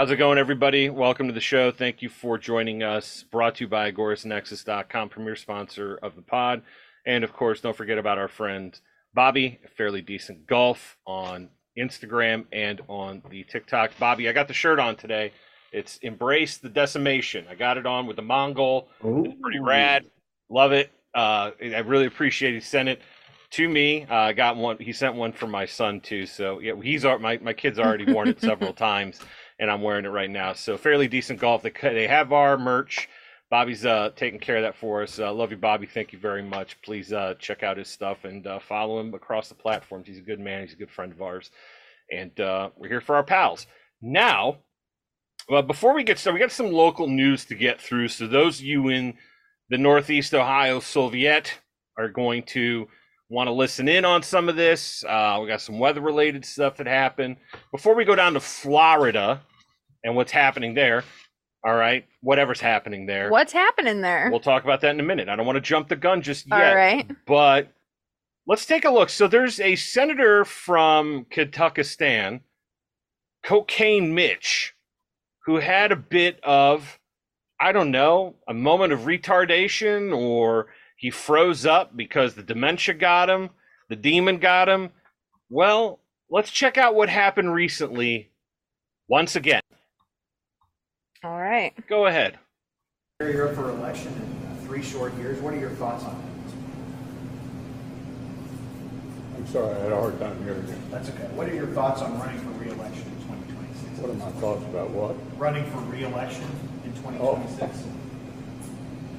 How's it going, everybody? Welcome to the show. Thank you for joining us. Brought to you by AgoristNexus.com, premier sponsor of the pod. And of course, don't forget about our friend Bobby, Fairly Decent Golf on Instagram and on the TikTok. Bobby, I got the shirt on today. It's Embrace the Decimation. I got it on with the Mongol. It's pretty rad. Love it. Uh, I really appreciate he sent it to me. Uh, I got one. He sent one for my son too. So yeah, he's my my kid's already worn it several times, and I'm wearing it right now. So fairly decent golf. They they have our merch. Bobby's uh, taking care of that for us. Uh, love you, Bobby. Thank you very much. Please uh, check out his stuff and uh, follow him across the platforms. He's a good man. He's a good friend of ours, and uh, we're here for our pals. Now, well, before we get started, we got some local news to get through. So those of you in the Northeast Ohio Soviet are going to want to listen in on some of this. Uh, we got some weather related stuff that happened. Before we go down to Florida and what's happening there, all right, whatever's happening there. What's happening there? We'll talk about that in a minute. I don't want to jump the gun just yet, right. but let's take a look. So there's a senator from Kentuckistan, Cocaine Mitch, who had a bit of, I don't know, a moment of retardation or he froze up because the dementia got him, the demon got him. Well, let's check out what happened recently once again. All right. Go ahead. You're up for election in three short years. What are your thoughts on it? I'm sorry, I had a hard time hearing you. That's okay. What are your thoughts on running for re-election in 2026? What are my thoughts about what? Running for re-election in 2026?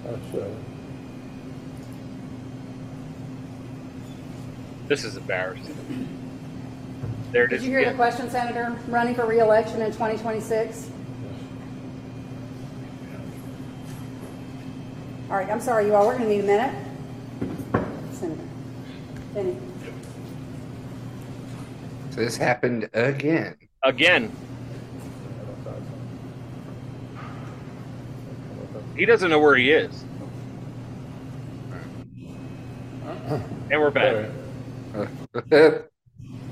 That's, uh, This is embarrassing. There it Did is. you hear the question, Senator? Running for reelection in 2026? All right, I'm sorry, you all, we're going to need a minute. Senator. Benny. So this happened again. Again. He doesn't know where he is. And we're back.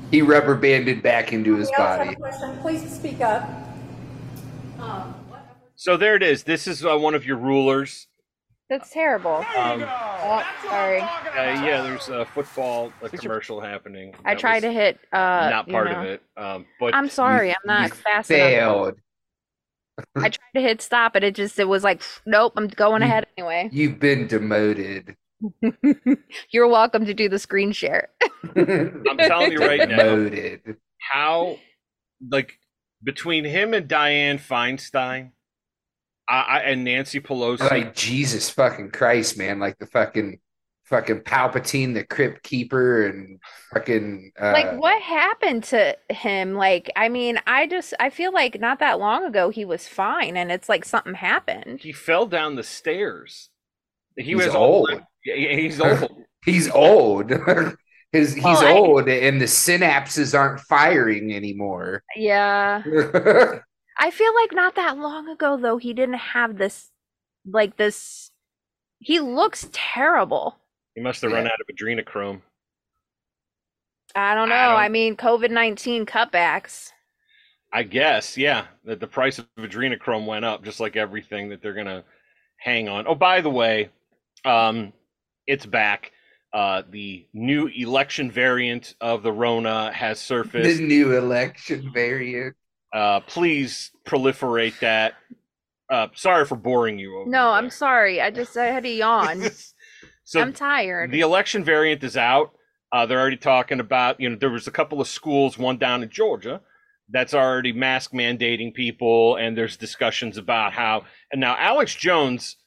he rubber banded back into his Anybody else have a body. question? Please speak up. Um, So there it is. This is uh, one of your rulers. That's terrible. Um, Oh, sorry. uh, yeah, there's a football a commercial happening. I That tried to hit. Uh, not you part know. of it. Um, but I'm sorry. I'm not You fast enough. Failed. I tried to hit stop, and it just it was like, nope. I'm going You- ahead anyway. You've been demoted. You're welcome to do the screen share. I'm telling you right now, Demoted. how like between him and Diane Feinstein, I, I and Nancy Pelosi. Like Jesus fucking Christ, man! Like the fucking fucking Palpatine, the Crypt Keeper, and fucking uh, like what happened to him? Like, I mean, I just I feel like not that long ago he was fine, and it's like something happened. he fell down the stairs. He He's was old. Yeah, yeah, he's old. He's old. His he's Well, I- old, and the synapses aren't firing anymore. Yeah. I feel like not that long ago though he didn't have this like this he looks terrible. he must have run out of adrenochrome. I don't know. I I, don't- mean COVID nineteen cutbacks. I guess, yeah, that the price of adrenochrome went up, just like everything that they're gonna hang on. Oh, by the way, um, it's back. Uh, the new election variant of the Rona has surfaced. the new election variant. Uh, please proliferate that. Uh, sorry for boring you. Over No, I'm sorry. I just I had to yawn. so I'm tired. the election variant is out. Uh, they're already talking about, you know, there was a couple of schools, one down in Georgia, that's already mask mandating people, and there's discussions about how. And now Alex Jones,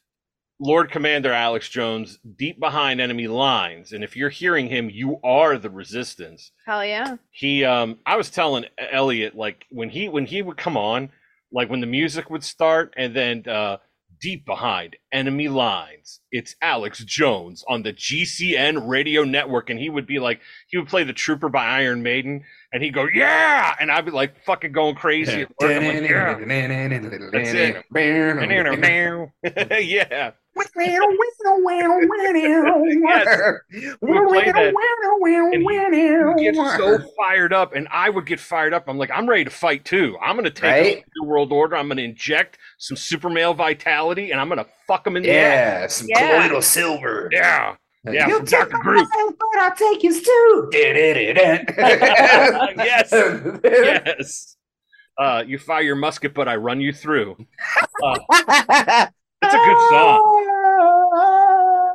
Lord Commander Alex Jones, deep behind enemy lines, and if you're hearing him, you are the resistance. Hell yeah. He, um, I was telling Elliot, like when he when he would come on, like when the music would start, and then uh, deep behind enemy lines, it's Alex Jones on the GCN radio network, and he would be like, he would play the Trooper by Iron Maiden, and he'd go, yeah, and I'd be like fucking going crazy. at work. I'm like, yeah. yeah. You get so fired up, and I would get fired up. I'm like, I'm ready to fight too. I'm going to take Right? the world order. I'm going to inject some super male vitality, and I'm going to fuck them in the ass. Yeah, some Yeah. colloidal silver. Yeah. Yeah, You from take Dr. my Group. muscle, but I'll take his too. yes. Yes. Uh, you fire your musket, but I run you through. Uh, that's a good song.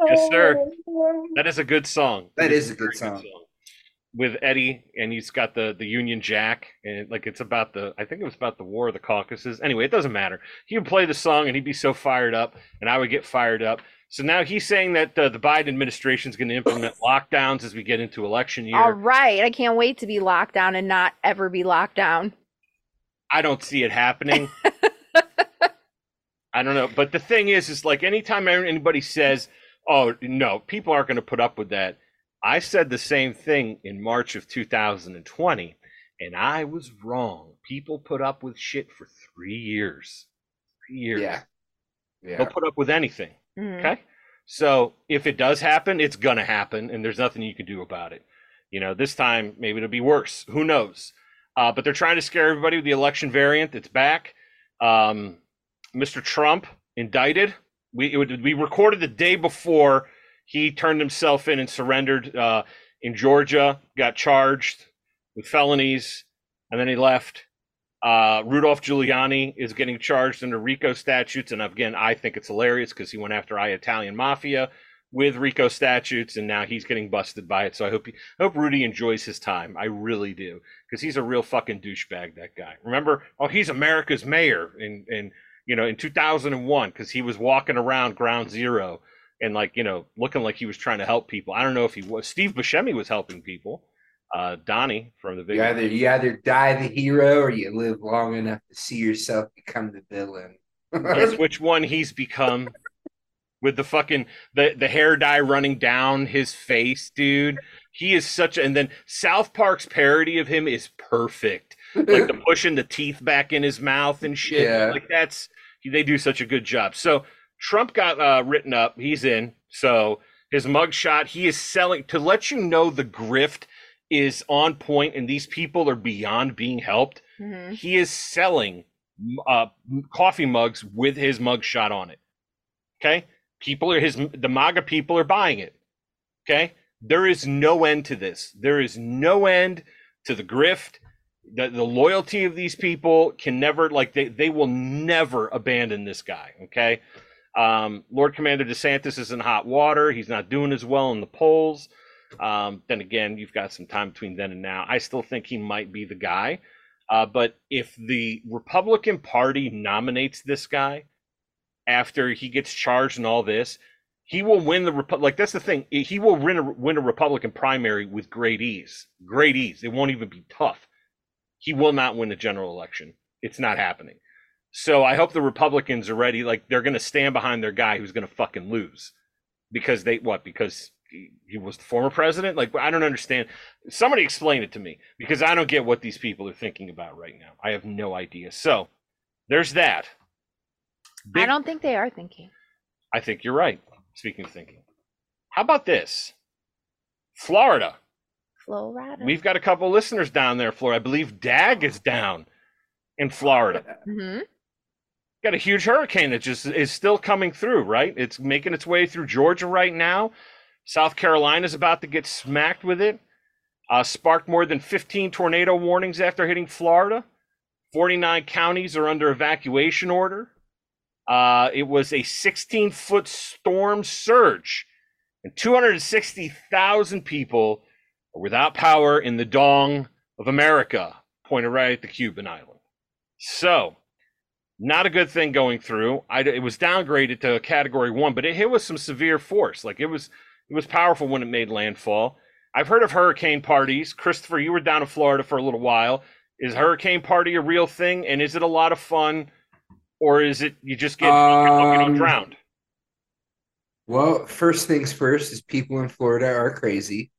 Yes, sir. That is a good song. That It is a good very song. With Eddie, and he's got the the Union Jack, and like it's about the I think it was about the War of the Caucasus. Anyway, it doesn't matter. He would play the song, and he'd be so fired up, and I would get fired up. So now he's saying that uh, the Biden administration is going to implement lockdowns as we get into election year. All right. I can't wait to be locked down and not ever be locked down. I don't see it happening. I don't know, but the thing is, is like anytime anybody says, "Oh no, people aren't going to put up with that," I said the same thing in March of 2020, and I was wrong. People put up with shit for three years. Three years. Yeah. They'll put up with anything. Mhm. Okay. So if it does happen, it's gonna happen, and there's nothing you can do about it. You know, this time maybe it'll be worse. Who knows? Uh, but they're trying to scare everybody with the election variant. It's back. Um, Mr. Trump indicted. We would, we recorded the day before he turned himself in and surrendered uh, in Georgia. Got charged with felonies, and then he left. Uh, Rudolph Giuliani is getting charged under RICO statutes, and again, I think it's hilarious because he went after I Italian mafia with RICO statutes, and now he's getting busted by it. So I hope he, I hope Rudy enjoys his time. I really do because he's a real fucking douchebag. That guy. Remember? Oh, he's America's mayor and in you know in 2001 because he was walking around Ground Zero and like you know looking like he was trying to help people. I don't know if he was. Steve Buscemi was helping people. Uh, Donnie from the You video. either you either die the hero or you live long enough to see yourself become the villain. Guess which one he's become with the fucking the the hair dye running down his face, dude. He is such a, and then South Park's parody of him is perfect. Like the pushing the teeth back in his mouth and shit. Yeah. Like that's they do such a good job. So Trump got uh, written up. He's in. So his mugshot, he is selling to let you know the grift is on point and these people are beyond being helped Mhm. he is selling uh, coffee mugs with his mug shot on it. Okay, people are his the MAGA people are buying it. Okay, there is no end to this. There is no end to the grift. The, the loyalty of these people can never like they they will never abandon this guy. Okay, um, Lord Commander DeSantis is in hot water. He's not doing as well in the polls. Um, then again, you've got some time between then and now. I still think he might be the guy. Uh, but if the Republican Party nominates this guy after he gets charged and all this, he will win the Repu- like that's the thing. He will win a, win a Republican primary with great ease. Great ease. It won't even be tough. He will not win the general election. It's not happening. So I hope the Republicans are ready. Like they're going to stand behind their guy who's going to fucking lose because they what? Because he, he was the former president. Like I don't understand. Somebody explain it to me because I don't get what these people are thinking about right now. I have no idea. So there's that. I don't think they are thinking. I think you're right. Speaking of thinking, how about this? Florida. Florida. We've got a couple listeners down there, Florida. I believe Dag is down in Florida. hmm Got a huge hurricane that just is still coming through, right? It's making its way through Georgia right now. South Carolina's about to get smacked with it. Uh, sparked more than 15 tornado warnings after hitting Florida. 49 counties are under evacuation order. Uh, it was a 16 foot storm surge, and 260,000 people are without power in the dong of America, pointed right at the Cuban island. So, not a good thing going through. I, it was downgraded to a category one, but it hit with some severe force. Like it was, it was powerful when it made landfall. I've heard of hurricane parties. Christopher, you were down in Florida for a little while. Is hurricane party a real thing, and is it a lot of fun, or is it you just get Um, drowned? Well, first things first is people in Florida are crazy.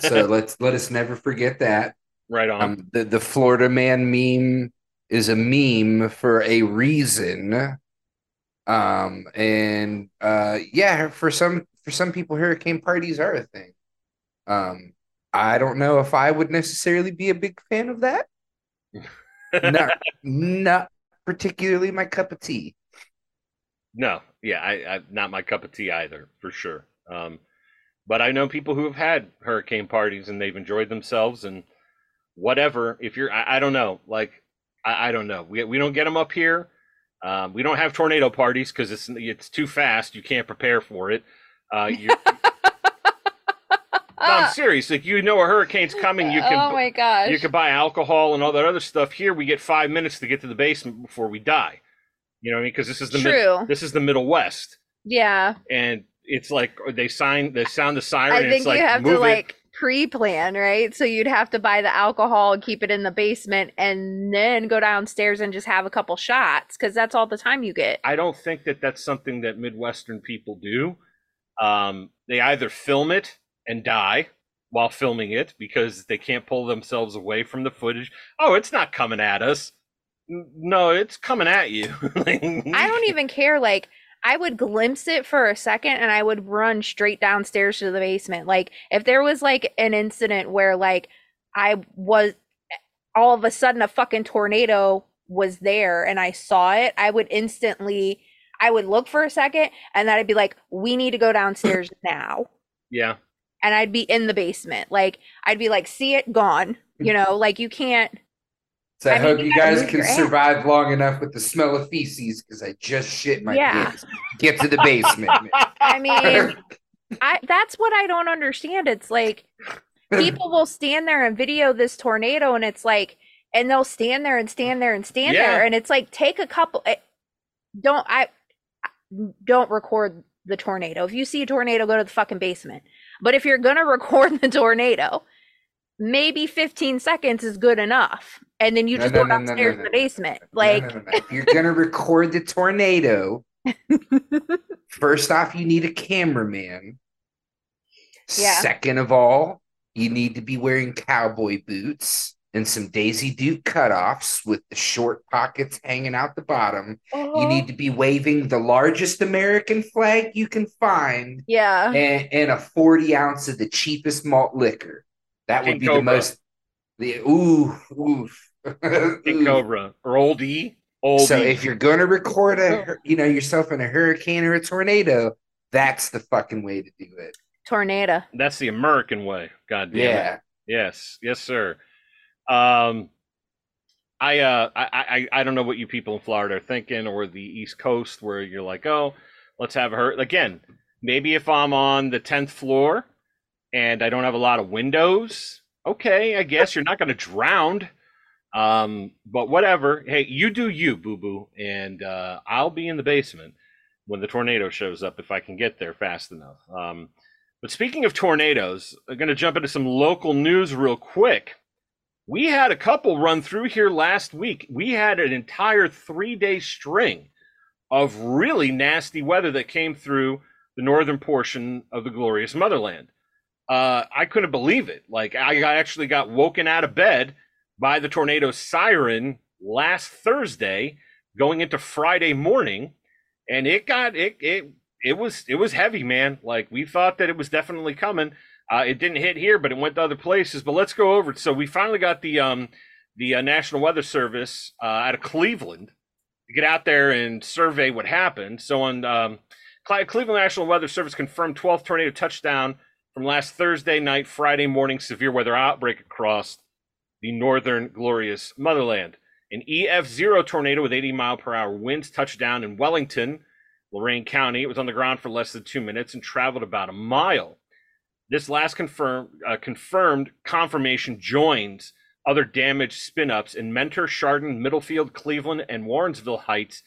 So let's let us never forget that. right on. Um, the the Florida man meme is a meme for a reason. Um, and uh, yeah, for some for some people, hurricane parties are a thing. Um, I don't know if I would necessarily be a big fan of that. not, not particularly my cup of tea. No, yeah, I, I not my cup of tea either, for sure. Um, but I know people who have had hurricane parties and they've enjoyed themselves and whatever. If you're, I, I don't know, like I, I, don't know. We we don't get them up here. Um, we don't have tornado parties because it's it's too fast. You can't prepare for it. Uh, you're, no, I'm serious. Like you know, a hurricane's coming. You can. Oh my gosh. You can buy alcohol and all that other stuff. Here, we get five minutes to get to the basement before we die. You know what I mean? Because this is the True. Mid, this is the Middle West, yeah. and it's like they sign they sound the siren. I think it's like, you have to like pre-plan, right? So you'd have to buy the alcohol and keep it in the basement and then go downstairs and just have a couple shots cuz that's all the time you get. I don't think that that's something that Midwestern people do. Um, they either film it and die while filming it because they can't pull themselves away from the footage. Oh, it's not coming at us. No, it's coming at you. I don't even care like I would glimpse it for a second and I would run straight downstairs to the basement. Like if there was like an incident where like I was all of a sudden a fucking tornado was there and I saw it, I would instantly I would look for a second and then I'd be like, we need to go downstairs now. Yeah, And I'd be in the basement. Like I'd be like, see it gone. You know, like you can't So I, I mean, hope you you guys can your ass. survive long enough with the smell of feces because I just shit my Yeah. pants. Get to the basement. I mean I that's what I don't understand. It's like people will stand there and video this tornado and it's like and they'll stand there and stand there and stand Yeah. there and it's like take a couple eh, don't I don't record the tornado. If you see a tornado go to the fucking basement. But if you're going to record the tornado, maybe 15 seconds is good enough. And then you No, just no, go no, no, downstairs no, to the basement. Like no, no, no. If you're gonna record the tornado, first off, you need a cameraman. Yeah. Second of all, you need to be wearing cowboy boots and some Daisy Duke cutoffs with the short pockets hanging out the bottom. You uh-huh. need to be waving the largest American flag you can find Yeah. and, and a 40 ounce of the cheapest malt liquor. That would King be Cobra. the most. The ooh, oof. Big Ooh. Cobra or Old E. Old So E. if you're gonna record a, you know, yourself in a hurricane or a tornado, that's the fucking way to do it. Tornado. That's the American way. God damn it. Yeah. Yes, yes, sir. Um, I uh, I, I I don't know what you people in Florida are thinking, or the East Coast, where you're like, oh, let's have her again. Maybe if I'm on the tenth floor and I don't have a lot of windows, okay, I guess you're not going to drown. Um, but whatever. Hey, you do you, boo boo, and uh, I'll be in the basement when the tornado shows up if I can get there fast enough. Um, but speaking of tornadoes, I'm going to jump into some local news real quick. We had a couple run through here last week. We had an entire three day string of really nasty weather that came through the northern portion of the glorious motherland. Uh, I couldn't believe it. Like, I actually got woken out of bed by the tornado siren last Thursday going into Friday morning. And it got, it, it, it was, it was heavy, man. Like, we thought that it was definitely coming. Uh, it didn't hit here, but it went to other places. But let's go over it. So we finally got the um, the uh, National Weather Service uh, out of Cleveland to get out there and survey what happened. So on um, Cleveland National Weather Service confirmed 12th tornado touchdown from last Thursday night, Friday morning severe weather outbreak across the northern glorious motherland. An EF0 tornado with 80 mile per hour winds touched down in Wellington, Lorain County. It was on the ground for less than two minutes and traveled about a mile. This last confirmed uh, confirmed confirmation joins other damaged spin ups in Mentor, Chardon, Middlefield, Cleveland, and Warrensville Heights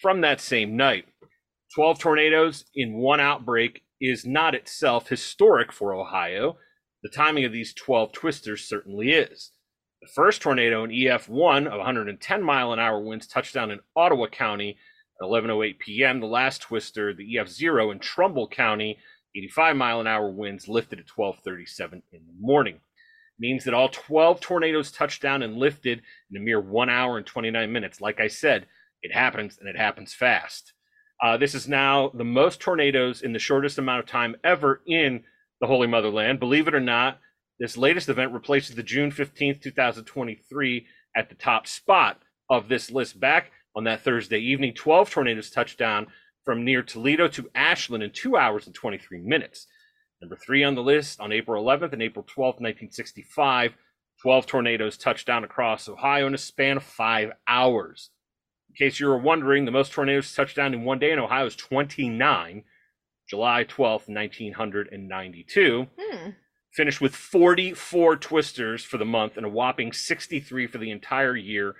from that same night. 12 tornadoes in one outbreak is not itself historic for Ohio. The timing of these 12 twisters certainly is. The first tornado, an EF1 of 110 mile an hour winds, touched down in Ottawa County at 11:08 p.m. The last twister, the EF0 in Trumbull County, 85 mile an hour winds lifted at 12:37 in the morning. Means that all 12 tornadoes touched down and lifted in a mere one hour and 29 minutes. Like I said, it happens and it happens fast. Uh, this is now the most tornadoes in the shortest amount of time ever in the Holy Motherland. Believe it or not, this latest event replaces the June 15th, 2023 at the top spot of this list back on that Thursday evening. 12 tornadoes touched down from near Toledo to Ashland in two hours and 23 minutes. Number three on the list on April 11th and April 12th, 1965, 12 tornadoes touched down across Ohio in a span of five hours. In case you were wondering, the most tornadoes touched down in one day in Ohio is 29, July 12th, 1992 Hmm. Finished with 44 twisters for the month and a whopping 63 for the entire year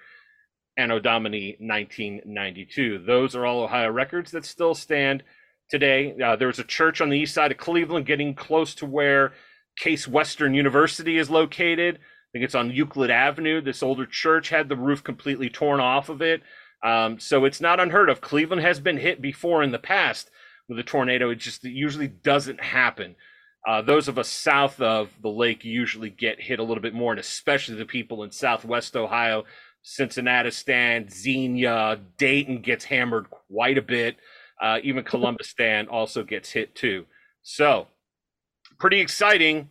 anno domini 1992 those are all ohio records that still stand today. Uh, there was a church on the east side of cleveland getting close to where case western university is located. I think it's on euclid avenue. This older church had the roof completely torn off of it. Um, so it's not unheard of. Cleveland has been hit before in the past with a tornado. It just it usually doesn't happen uh, those of us south of the lake usually get hit a little bit more, and especially the people in southwest Ohio, Cincinnati stand, Xenia, Dayton gets hammered quite a bit. Uh, even Columbus stand also gets hit too. So, pretty exciting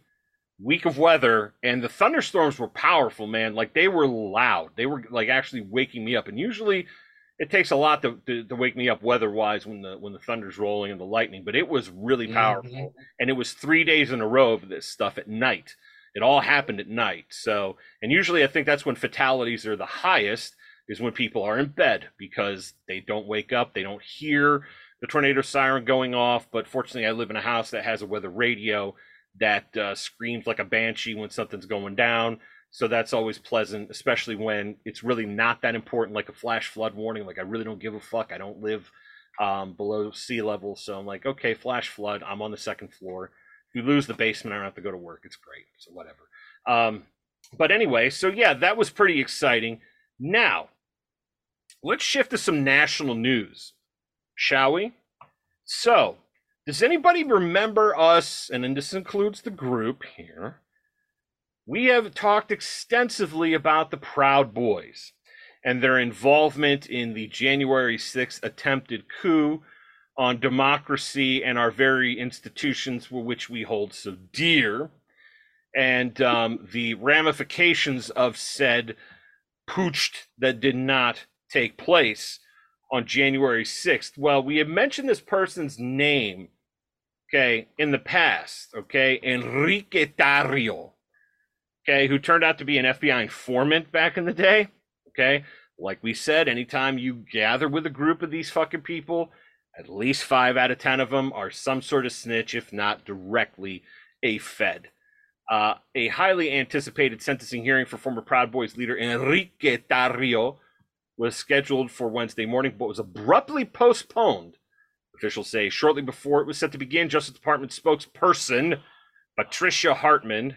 week of weather, and the thunderstorms were powerful, man. Like they were loud. They were like actually waking me up, and usually it takes a lot to, to, to wake me up weather-wise when the when the thunder's rolling and the lightning, but it was really powerful Mhm. and it was three days in a row of this stuff at night. It all happened at night. So, and usually I think that's when fatalities are the highest, is when people are in bed because they don't wake up, they don't hear the tornado siren going off. But fortunately, I live in a house that has a weather radio that uh, screams like a banshee when something's going down. So that's always pleasant, especially when it's really not that important, like a flash flood warning. Like I really don't give a fuck. I don't live um, below sea level, so I'm like, okay, flash flood. I'm on the second floor. If you lose the basement, I don't have to go to work. It's great. So whatever. Um, but anyway, so yeah, that was pretty exciting. Now, let's shift to some national news, shall we? So, does anybody remember us? And then this includes the group here. We have talked extensively about the Proud Boys and their involvement in the January 6th attempted coup on democracy and our very institutions for which we hold so dear, and um, the ramifications of said putsch that did not take place on January 6th. Well, we have mentioned this person's name, okay, in the past, okay, Enrique Tarrio, okay, who turned out to be an FBI informant back in the day, okay. Like we said, anytime you gather with a group of these fucking people, at least five out of ten of them are some sort of snitch, if not directly a Fed. Uh, a highly anticipated sentencing hearing for former Proud Boys leader Enrique Tarrio was scheduled for Wednesday morning, but was abruptly postponed. Officials say shortly before it was set to begin, Justice Department spokesperson Patricia Hartman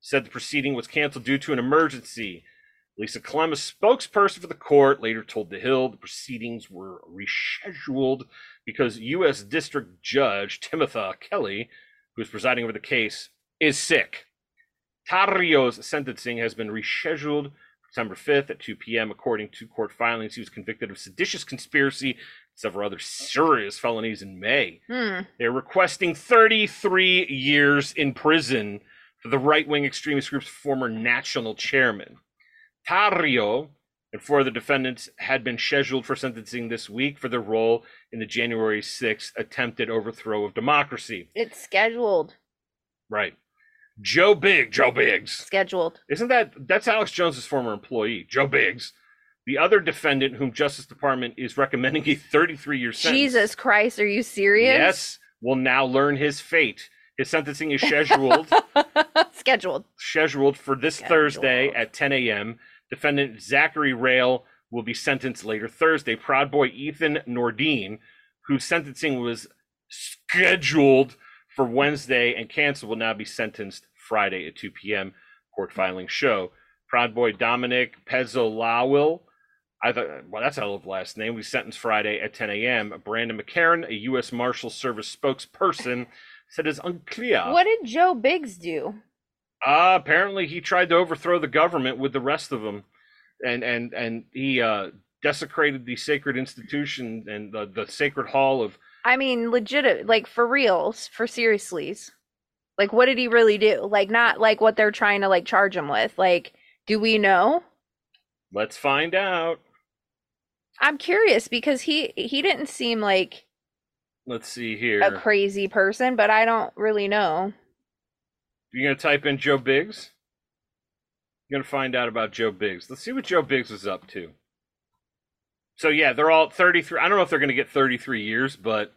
said the proceeding was canceled due to an emergency. Lisa Clem, a spokesperson for the court, later told The Hill the proceedings were rescheduled because U.S. District Judge Timothy Kelly, who is presiding over the case, is sick. Tarrio's sentencing has been rescheduled September 5th at 2 p.m. According to court filings, he was convicted of seditious conspiracy and several other serious felonies in May. Hmm. They're requesting 33 years in prison the right wing extremist group's former national chairman. Tarrio and four of the defendants had been scheduled for sentencing this week for their role in the January 6th attempted overthrow of democracy. It's scheduled. Right. Joe Big, Joe Biggs. Scheduled. Isn't that that's Alex Jones's former employee, Joe Biggs? The other defendant whom Justice Department is recommending a 33 year sentence. Jesus Christ, are you serious? Yes, will now learn his fate. His sentencing is scheduled scheduled. scheduled for this Scheduled. Thursday at 10 a.m. Defendant Zachary Rehl will be sentenced later Thursday. Proud Boy Ethan Nordean, whose sentencing was scheduled for Wednesday and canceled, will now be sentenced Friday at 2 p.m. Court filing show. Proud Boy Dominic Pezzolawil, I thought, well, that's a hell of a last name. We sentenced Friday at 10 a.m. Brandon McCarran, a U.S. Marshal Service spokesperson, said it's unclear. What did Joe Biggs do? Uh, apparently he tried to overthrow the government with the rest of them, and and and he uh, desecrated the sacred institution and the, the sacred hall of I mean, legit, like for reals, for seriouslys. Like, what did he really do? Like, not like what they're trying to like charge him with. Like, do we know? let's find out. I'm curious because he he didn't seem like Let's see here. a crazy person, but I don't really know. You're gonna type in Joe Biggs. You're gonna find out about Joe Biggs. Let's see what Joe Biggs is up to. So yeah, they're all 33. I don't know if they're gonna get 33 years, but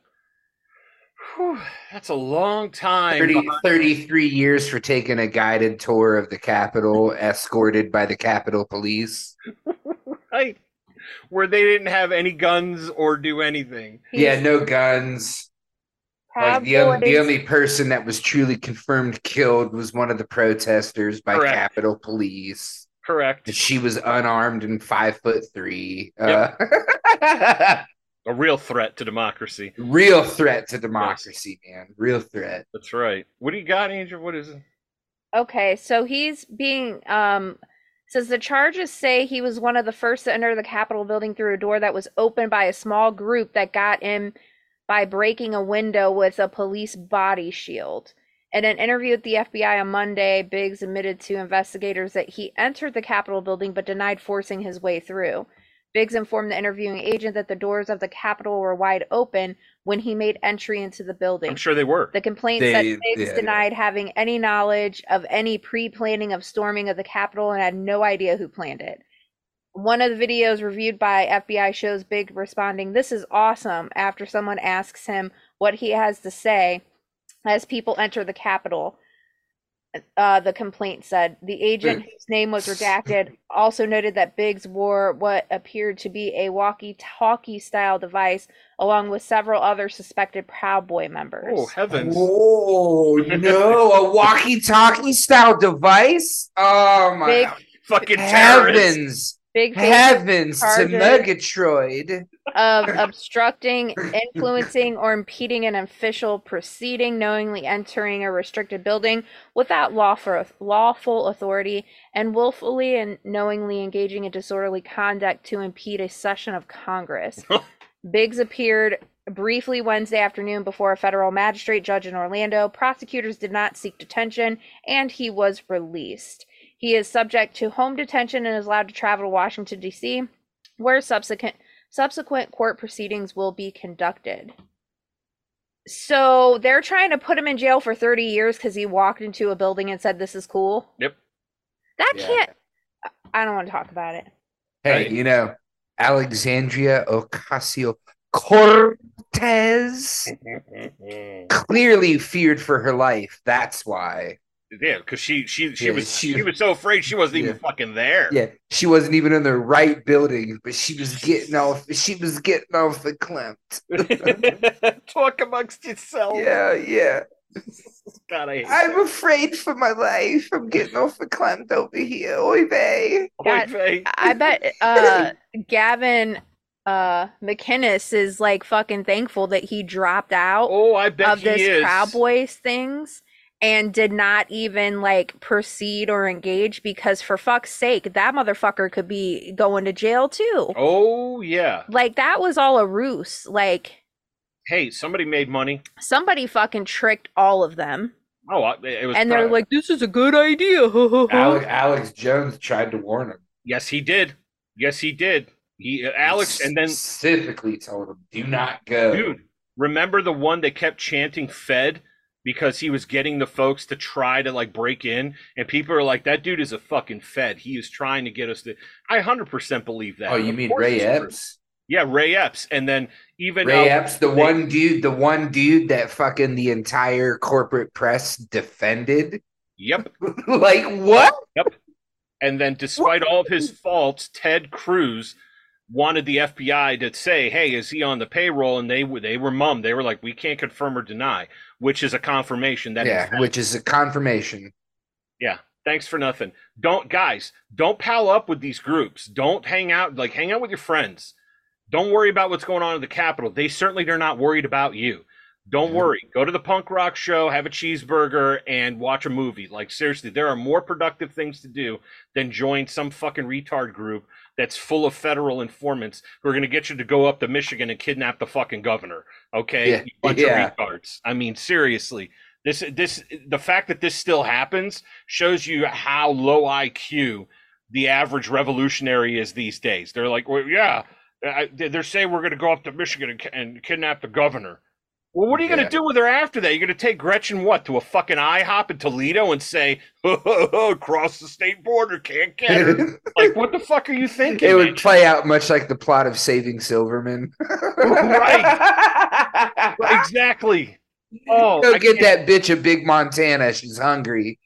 whew, that's a long time. 30, 33 years for taking a guided tour of the Capitol, escorted by the Capitol Police. right? Where they didn't have any guns or do anything. yeah, no guns. Like the, on- the only person that was truly confirmed killed was one of the protesters by Correct. Capitol Police. Correct. And she was unarmed and five foot three. Yep. Uh, A real threat to democracy. real threat to democracy, man. Real threat. That's right. What do you got, Angel? What is it? Okay, so he's being um says the charges say he was one of the first to enter the Capitol building through a door that was opened by a small group that got in by breaking a window with a police body shield. In an interview with the FBI on Monday, Biggs admitted to investigators that he entered the Capitol building but denied forcing his way through. Biggs informed the interviewing agent that the doors of the Capitol were wide open when he made entry into the building. I'm sure they were. The complaint They- said Biggs yeah. denied having any knowledge of any pre-planning of storming of the Capitol and had no idea who planned it. One of the videos reviewed by FBI shows Big responding, "This is awesome." After someone asks him what he has to say as people enter the Capitol. Uh, the complaint said the agent whose name was redacted also noted that Biggs wore what appeared to be a walkie-talkie style device along with several other suspected Proud Boy members. Oh heavens! Oh no, a walkie-talkie style device? Oh my Big Fucking terrorists! heavens! Big Heavens to charges. Megatroid. Of obstructing, influencing, or impeding an official proceeding, knowingly entering a restricted building without lawful, lawful authority, and willfully and knowingly engaging in disorderly conduct to impede a session of Congress. Biggs appeared briefly Wednesday afternoon before a federal magistrate judge in Orlando. Prosecutors did not seek detention, and he was released. He is subject to home detention and is allowed to travel to Washington, D.C., where subsequent subsequent court proceedings will be conducted. So they're trying to put him in jail for 30 years because he walked into a building and said, This is cool. Yep. That Yeah. can't. I don't want to talk about it. Hey, Right. you know, Alexandria Ocasio Cortez clearly feared for her life. That's why. Yeah, because she she she Yeah, was she- she, was so afraid she wasn't even fucking there. Yeah, she wasn't even in the right building, but she was getting off. She was getting off the Klimt. Talk amongst yourselves. Yeah, yeah. God, I hate I'm afraid for my life. I'm getting off the Klimt over here. Oy vey. God, Oy vey. I bet uh, Gavin uh, McInnes is like fucking thankful that he dropped out. Oh, I bet of he this is. Proud Boys things and did not even like proceed or engage because for fuck's sake, that motherfucker could be going to jail too. Oh yeah. Like that was all a ruse. Like Hey, somebody made money. somebody fucking tricked all of them. Oh, it was. And they're like, this is a good idea. Alex, Alex Jones tried to warn him. yes, he did. Yes, he did. He uh, Alex, and then specifically told him, "Do not go." dude, remember the one that kept chanting "Fed" because he was getting the folks to try to like break in, and people are like, "That dude is a fucking Fed. He is trying to get us to." I hundred percent believe that. oh, you Of mean Ray. Epps? Yeah, Ray Epps, and then even Ray uh, Epps, the they- one dude, the one dude that fucking the entire corporate press defended. Yep. like what? Yep and then, despite all of his faults, Ted Cruz wanted the FBI to say, "Hey, is he on the payroll?" And they they were mum. They were like, "We can't confirm or deny," which is a confirmation that. yeah, which is a confirmation. yeah. Thanks for nothing. Don't guys, don't pal up with these groups. Don't hang out like hang out with your friends. Don't worry about what's going on in the Capitol. They certainly they're not worried about you. Don't worry. Go to the punk rock show, have a cheeseburger, and watch a movie. Like seriously, there are more productive things to do than join some fucking retard group that's full of federal informants who are going to get you to go up to Michigan and kidnap the fucking governor. Okay, Yeah, bunch yeah. of retards. I mean, seriously. This this the fact that this still happens shows you how low IQ the average revolutionary is these days. They're like, well, yeah, I, they're saying we're going to go up to Michigan and, and kidnap the governor. Well, what are you going to do with her after that? You're going to take Gretchen what to a fucking IHOP in Toledo and say, "Oh, "Cross the state border, can't get her." like, what the fuck are you thinking? it man? would play out much like the plot of Saving Silverman. Right. exactly. Oh, Go I get can't- that bitch a big Montana. She's hungry.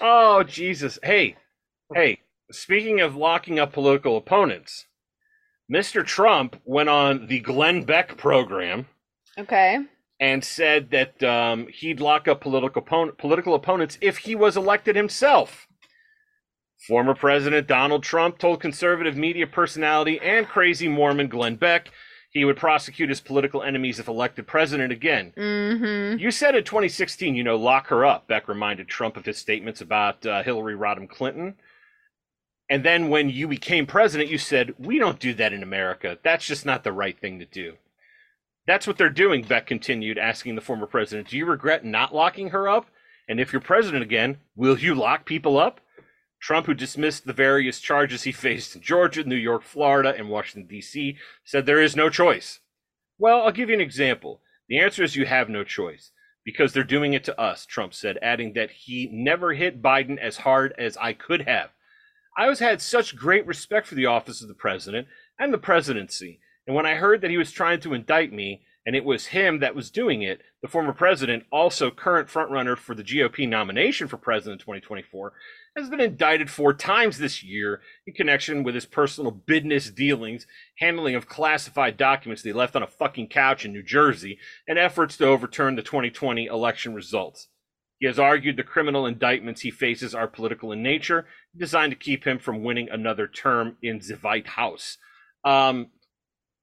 Oh, Jesus. Hey, hey. Speaking of locking up political opponents, Mr. Trump went on the Glenn Beck program. Okay. and said that um, he'd lock up political opponent, political opponents if he was elected himself. Former President Donald Trump told conservative media personality and crazy Mormon Glenn Beck he would prosecute his political enemies if elected president again. Mm-hmm. You said in 2016, you know, lock her up. Beck reminded Trump of his statements about uh, Hillary Rodham Clinton. And then when you became president, you said, we don't do that in America. That's just not the right thing to do. That's what they're doing, Beck continued, asking the former president, Do you regret not locking her up? And if you're president again, will you lock people up? Trump, who dismissed the various charges he faced in Georgia, New York, Florida, and Washington, D.C., said there is no choice. Well, I'll give you an example. The answer is you have no choice because they're doing it to us, Trump said, adding that he never hit Biden as hard as I could have. I always had such great respect for the office of the president and the presidency. And when I heard that he was trying to indict me and it was him that was doing it, the former president, also current frontrunner for the GOP nomination for president in 2024, has been indicted four times this year in connection with his personal business dealings, handling of classified documents they left on a fucking couch in New Jersey, and efforts to overturn the 2020 election results. He has argued the criminal indictments he faces are political in nature, designed to keep him from winning another term in the White House. Um,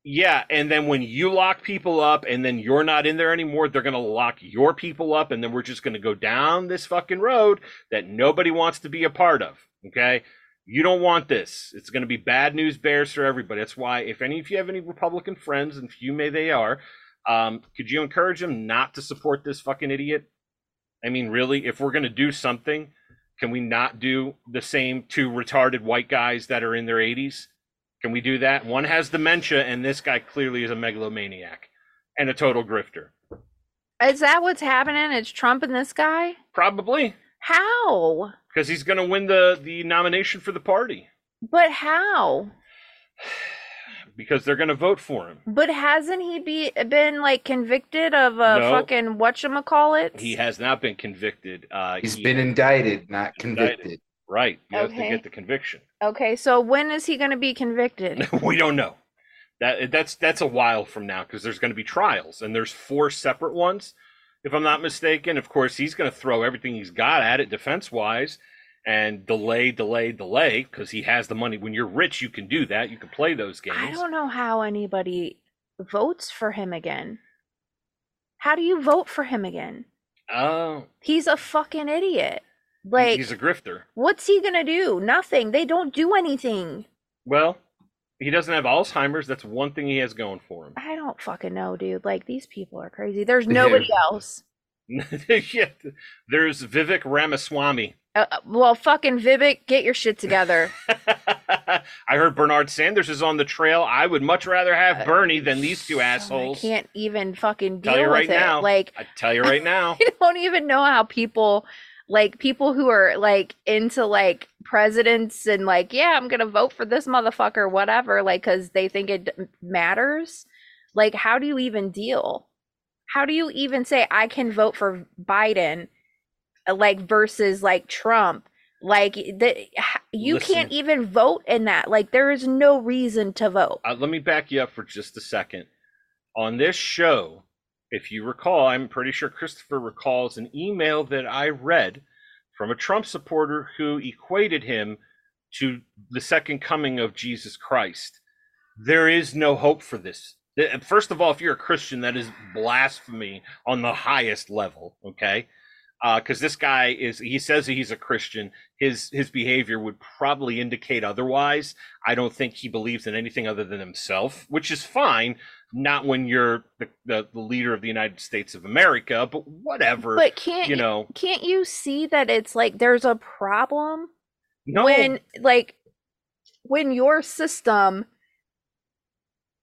yeah, and then when you lock people up and then you're not in there anymore, they're going to lock your people up, and then we're just going to go down this fucking road that nobody wants to be a part of. Okay? You don't want this. It's going to be bad news bears for everybody. That's why, if any of you have any Republican friends, and few may they are, um, could you encourage them not to support this fucking idiot? I mean, really, if we're going to do something, can we not do the same two retarded white guys that are in their 80s? Can we do that? One has dementia, and this guy clearly is a megalomaniac and a total grifter. Is that what's happening? It's Trump and this guy? Probably How? because he's going to win the, the nomination for the party But how? Because they're going to vote for him. But hasn't he be been like convicted of a No. fucking whatchamacallit? He has not been convicted. Uh, He's he- been indicted, not Indicted. convicted. right. You have to get the conviction. Okay, so when is he gonna be convicted? we don't know. That that's that's a while from now because there's going to be trials and there's four separate ones, if I'm not mistaken. Of course, he's going to throw everything he's got at it defense wise, and delay, delay, delay because he has the money. When you're rich, you can do that. You can play those games. I don't know how anybody votes for him again. How do you vote for him again? Oh, He's a fucking idiot. Like, he's a grifter. what's he gonna do? Nothing. They don't do anything. Well, he doesn't have Alzheimer's. That's one thing he has going for him. I don't fucking know, dude. Like, these people are crazy. There's nobody else. yeah, there's Vivek Ramaswamy. Uh, uh, well, fucking Vivek, get your shit together. I heard Bernard Sanders is on the trail. I would much rather have Bernie than these two assholes. I can't even fucking deal Tell you with right it. now. Like, I tell you right now. I don't even know how people like people who are like into like presidents and like yeah i'm gonna vote for this motherfucker whatever like because they think it matters like how do you even deal how do you even say i can vote for biden uh, like versus like trump like the, you Listen. can't even vote in that like there is no reason to vote uh, let me back you up for just a second. On this show, if you recall, I'm pretty sure Christopher recalls an email that I read from a Trump supporter who equated him to the second coming of Jesus Christ. there is no hope for this. First of all, if you're a Christian, that is blasphemy on the highest level. Okay, Uh, because this guy is he says that he's a Christian. His his behavior would probably indicate otherwise. I don't think he believes in anything other than himself, which is fine. Not when you're the, the, the leader of the United States of America, but whatever. But can't you you know, can't you see that it's like there's a problem no, when like when your system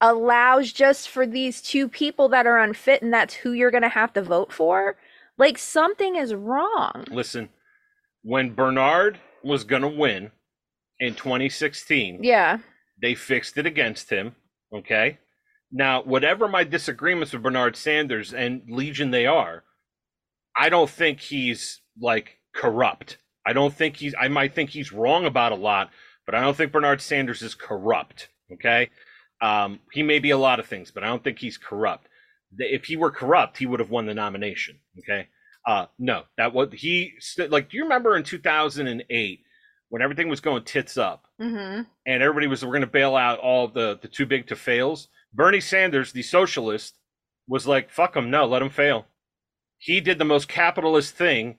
allows just for these two people that are unfit and that's who you're going to have to vote for like something is wrong listen. When Bernard was gonna win in 2016, yeah they fixed it against him. Okay. Now, whatever my disagreements with Bernard Sanders and Legion they are, I don't think he's like corrupt. I don't think he's, I might think he's wrong about a lot, but I don't think Bernard Sanders is corrupt. Okay. Um, he may be a lot of things, but I don't think he's corrupt. If he were corrupt, he would have won the nomination. Okay. Uh, no, that was he, st- like, do you remember in 2008 when everything was going tits up? mm-hmm. and everybody was we're going to bail out all the the too big to fails. Bernie Sanders, the socialist, was like, "Fuck him, no, let him fail." He did the most capitalist thing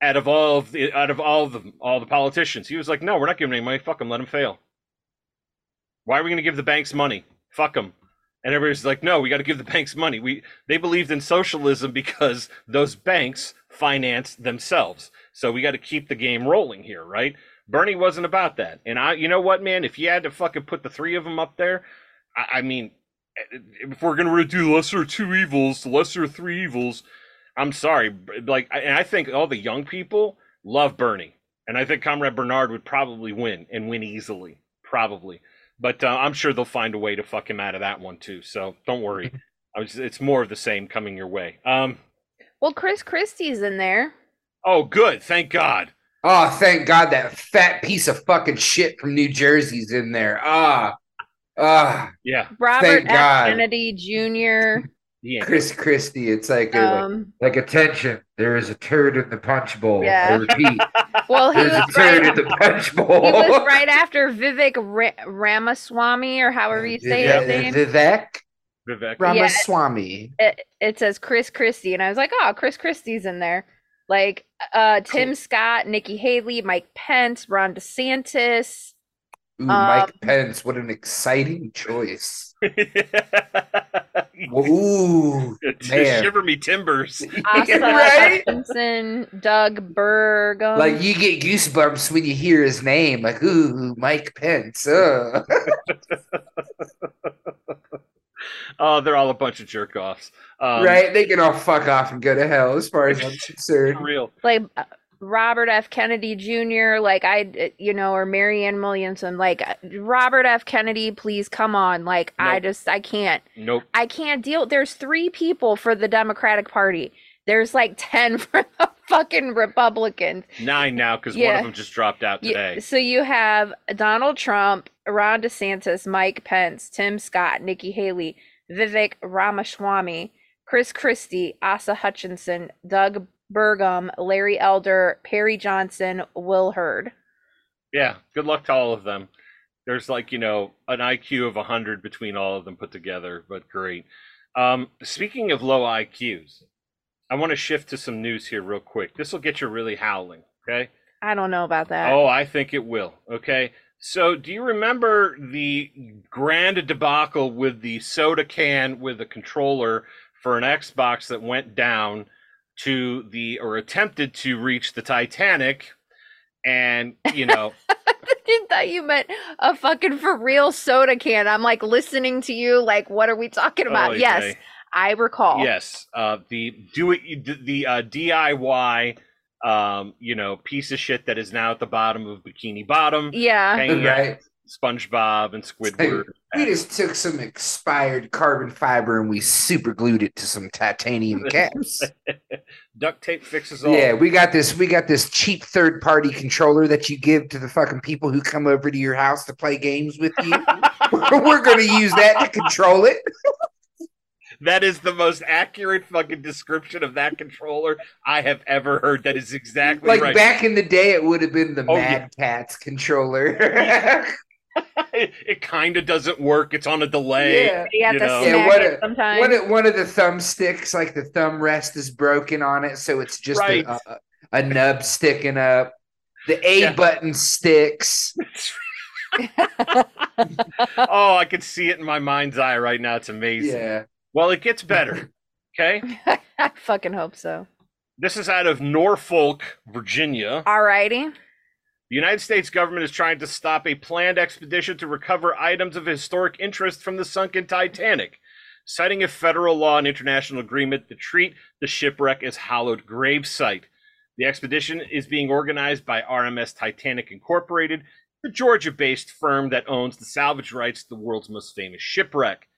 out of all of the out of all of the all the politicians. He was like, "No, we're not giving any money. Fuck him, let him fail." Why are we going to give the banks money? Fuck them. And everybody's like, "No, we got to give the banks money." We they believed in socialism because those banks finance themselves. So we got to keep the game rolling here, right? Bernie wasn't about that. And I, you know what, man? If you had to fucking put the three of them up there, I, I mean, eh, if we're gonna do lesser two evils, lesser three evils, I'm sorry. Like, and I think all the young people love Bernie, and I think Comrade Bernard would probably win and win easily, probably. But uh, I'm sure they'll find a way to fuck him out of that one too. So don't worry. I was, it's more of the same coming your way. Um. well chris christie's in there Oh, good. Thank God. Oh, thank God that fat piece of fucking shit from New Jersey's in there. Ah, ah, Yeah. robert Thank F. God. kennedy jr Yeah. Chris Christie. It's like, a, um like attention. There is a turd in the punch bowl. Yeah. I repeat, well he there's a was turd right in the punch bowl. he was right after vivek Ra- ramaswamy or however you say Yeah, his name Vivek Vivek. Ramaswamy. it, it says Chris Christie, and I was like, oh, Chris Christie's in there. Like uh Tim Scott, Nikki Haley, Mike Pence, Ron DeSantis. Ooh, Um, Mike Pence. What an exciting choice. Ooh, man. Shiver me timbers. Asa right? Hutchinson, Doug Burgum. Like you get goosebumps when you hear his name. Like, ooh, Mike Pence. Uh. Oh, they're all a bunch of jerk offs. Um, right? They can all fuck off and go to hell, as far as I'm concerned. real. like Robert F. Kennedy Jr., like I, you know, or Marianne Williamson, like Robert F. Kennedy, please come on. Like I just, I can't. Nope. I can't deal. There's three people for the Democratic Party. There's like 10 for the fucking Republicans. Nine now because one of them just dropped out today. so you have Donald Trump, Ron DeSantis, Mike Pence, Tim Scott, Nikki Haley, Vivek Ramaswamy, Chris Christie, Asa Hutchinson, Doug Burgum, Larry Elder, Perry Johnson, Will Hurd. Yeah. Good luck to all of them. There's like, you know, an IQ of 100 between all of them put together, but great. Um, speaking of low IQs, I want to shift to some news here real quick. This will get you really howling, okay? I don't know about that. Oh, I think it will. Okay. So, do you remember the grand debacle with the soda can with the controller for an Xbox that went down to the or attempted to reach the Titanic? And, you know, I thought you meant a fucking for real soda can. I'm like listening to you, like, what are we talking about? oh, yes. I recall. Yes, uh, the do it the uh, DIY, um, you know, piece of shit that is now at the bottom of Bikini Bottom, Yeah. hanging out SpongeBob and Squidward. We just took some expired carbon fiber and we super glued it to some titanium caps. Duct tape fixes all. Yeah, we got this. We got this cheap third party controller that you give to the fucking people who come over to your house to play games with you. We're going to use that to control it. That is the most accurate fucking description of that controller I have ever heard. That is exactly Like right. back in the day, it would have been the Oh, Mad Catz controller. it, it kind of doesn't work. It's on a delay. Yeah. You have You to. Yeah, smack what it sometimes. One of, one of the thumbsticks, like the thumb rest, is broken on it, so it's just Right. a, a, a nub sticking up. The A Yeah. button sticks. oh, I could see it in my mind's eye right now. It's amazing. Yeah. Well, it gets better. Okay. I fucking hope so. This is out of Norfolk, Virginia. Alrighty. The United States government is trying to stop a planned expedition to recover items of historic interest from the sunken Titanic, citing a federal law and international agreement that treat the shipwreck as hallowed gravesite. The expedition is being organized by RMS Titanic Incorporated, the Georgia-based firm that owns the salvage rights to the world's most famous shipwreck.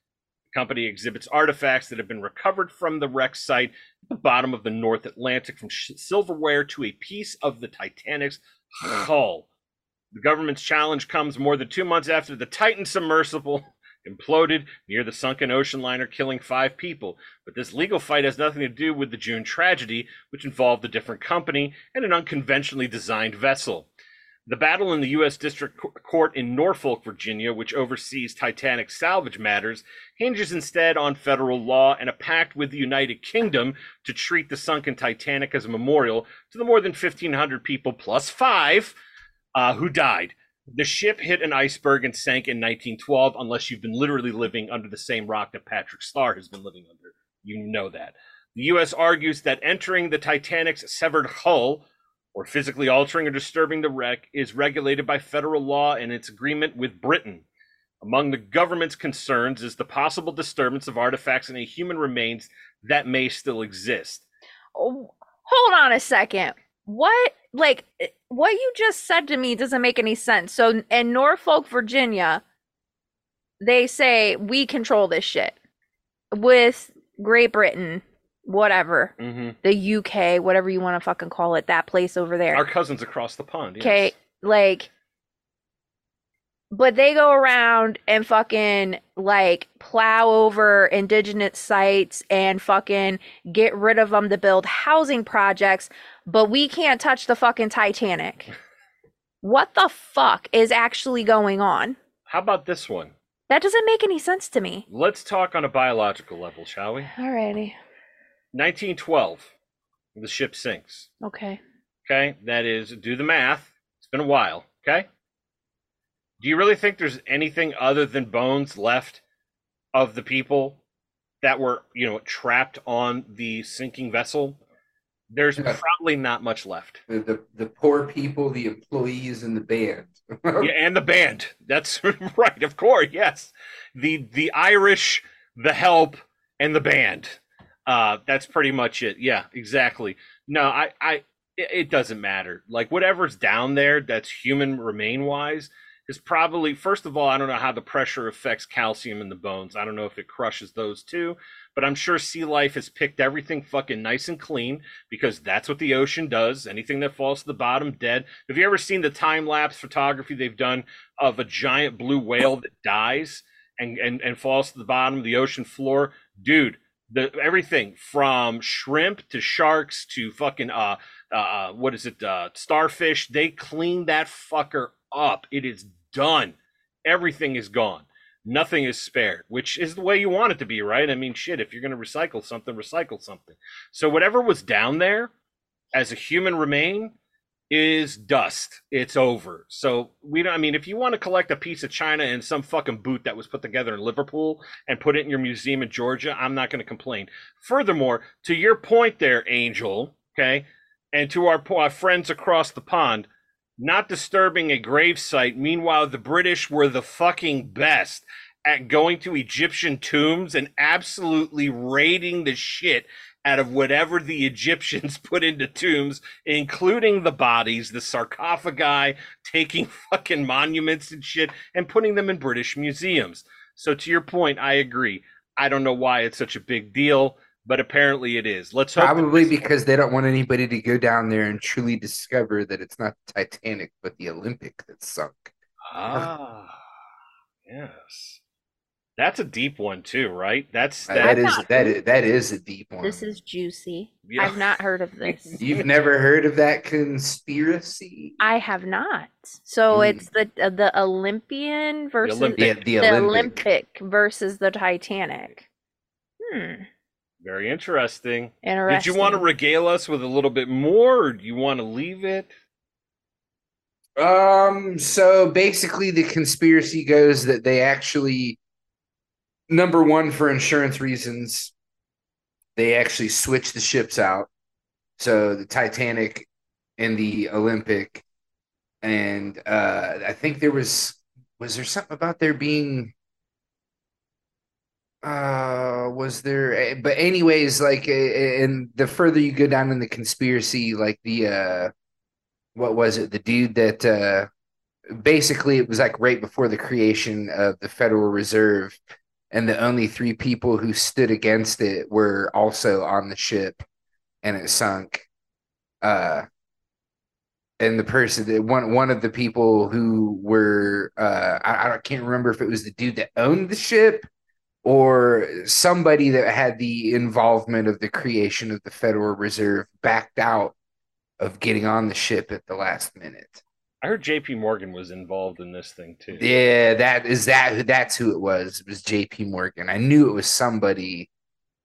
Company exhibits artifacts that have been recovered from the wreck site at the bottom of the North Atlantic, from silverware to a piece of the Titanic's hull. The government's challenge comes more than two months after the Titan submersible imploded near the sunken ocean liner, killing five people. But this legal fight has nothing to do with the June tragedy, which involved a different company and an unconventionally designed vessel. The battle in the U.S. District Court in Norfolk, Virginia, which oversees Titanic salvage matters, hinges instead on federal law and a pact with the United Kingdom to treat the sunken Titanic as a memorial to the more than 1,500 people plus five uh, who died. The ship hit an iceberg and sank in 1912, unless you've been literally living under the same rock that Patrick Star has been living under. You know that. The U.S. argues that entering the Titanic's severed hull or physically altering or disturbing the wreck is regulated by federal law and its agreement with Britain. Among the government's concerns is the possible disturbance of artifacts and human remains that may still exist. Oh, hold on a second. What, like, what you just said to me doesn't make any sense. So, in Norfolk, Virginia, they say we control this shit with Great Britain, whatever, Mm-hmm. the UK, whatever you want to fucking call it, that place over there. Our cousins across the pond. yes. Okay, like, but they go around and fucking like plow over indigenous sites and fucking get rid of them to build housing projects, but we can't touch the fucking Titanic. What the fuck is actually going on? How about this one? That doesn't make any sense to me. Let's talk on a biological level, shall we? Alrighty. 1912, the ship sinks. Okay. Okay, that is, do the math. It's been a while. Okay. Do you really think there's anything other than bones left of the people that were, you know, trapped on the sinking vessel? There's Yeah. probably not much left. The, the the poor people, the employees, and the band. yeah, and the band. That's right, of course. Yes, the the Irish, the help, and the band. Uh, that's pretty much it. Yeah, exactly. No, I, I, it, doesn't matter. Like whatever's down there, that's human remain wise, is probably first of all, I don't know how the pressure affects calcium in the bones. I don't know if it crushes those too, but I'm sure sea life has picked everything fucking nice and clean because that's what the ocean does. Anything that falls to the bottom, dead. Have you ever seen the time lapse photography they've done of a giant blue whale that dies and, and, and falls to the bottom of the ocean floor? Dude, the everything from shrimp to sharks to fucking uh uh what is it uh starfish they clean that fucker up. It is done. Everything is gone. Nothing is spared which is the way you want it to be right? I mean shit if you're going to recycle something recycle something. So whatever was down there as a human remain is dust. It's over. So we don't i mean if you want to collect a piece of china in some fucking boot that was put together in liverpool and put it in your museum in georgia i'm not going to complain. Furthermore to your point there angel okay and to our, our friends across the pond not disturbing a grave site meanwhile the british were the fucking best at going to egyptian tombs and absolutely raiding the shit out of whatever the Egyptians put into tombs, including the bodies, the sarcophagi, taking fucking monuments and shit, and putting them in British museums. So, to your point, I agree. I don't know why it's such a big deal, but apparently it is. Let's hope. Probably because they don't want anybody to go down there and truly discover that it's not the Titanic, but the Olympic that sunk. Ah, yes. That's a deep one too, right? That's that, that is that is that is a deep one. This is juicy. Yeah. I've not heard of this. You've never heard of that conspiracy? I have not. So Hmm. it's the uh, the Olympian versus Olympic. Yeah, the, the Olympic. Olympic versus the Titanic. Hmm. Very interesting. Interesting. Did you want to regale us with a little bit more, or do you want to leave it? Um, so basically the conspiracy goes that they actually number one for insurance reasons, they actually switched the ships out. So the Titanic and the Olympic. And uh I think there was was there something about there being uh was there eh, but anyways like eh, and the further you go down in the conspiracy like the uh what was it? The dude that uh basically it was like right before the creation of the Federal Reserve and the only three people who stood against it were also on the ship and it sunk uh and the person that one one of the people who were uh I, I can't remember if it was the dude that owned the ship or somebody that had the involvement of the creation of the Federal Reserve backed out of getting on the ship at the last minute. I heard J.P. Morgan was involved in this thing too. Yeah, that is that. That's who it was. It was J.P. Morgan. I knew it was somebody.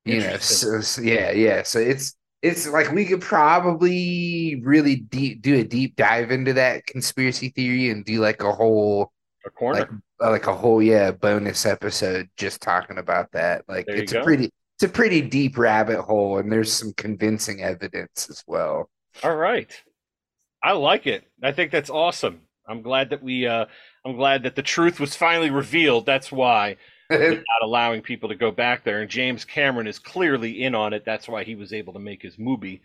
You know, so, so- yeah, yeah. So it's it's like we could probably really deep do a deep dive into that conspiracy theory and do like a whole A corner. like uh, like a whole yeah bonus episode just talking about that. Like There it's a pretty it's a pretty deep rabbit hole, and there's some convincing evidence as well. All right. I like it. I think that's awesome. I'm glad that we uh I'm glad that the truth was finally revealed. That's why not allowing people to go back there. And James Cameron is clearly in on it. That's why he was able to make his movie.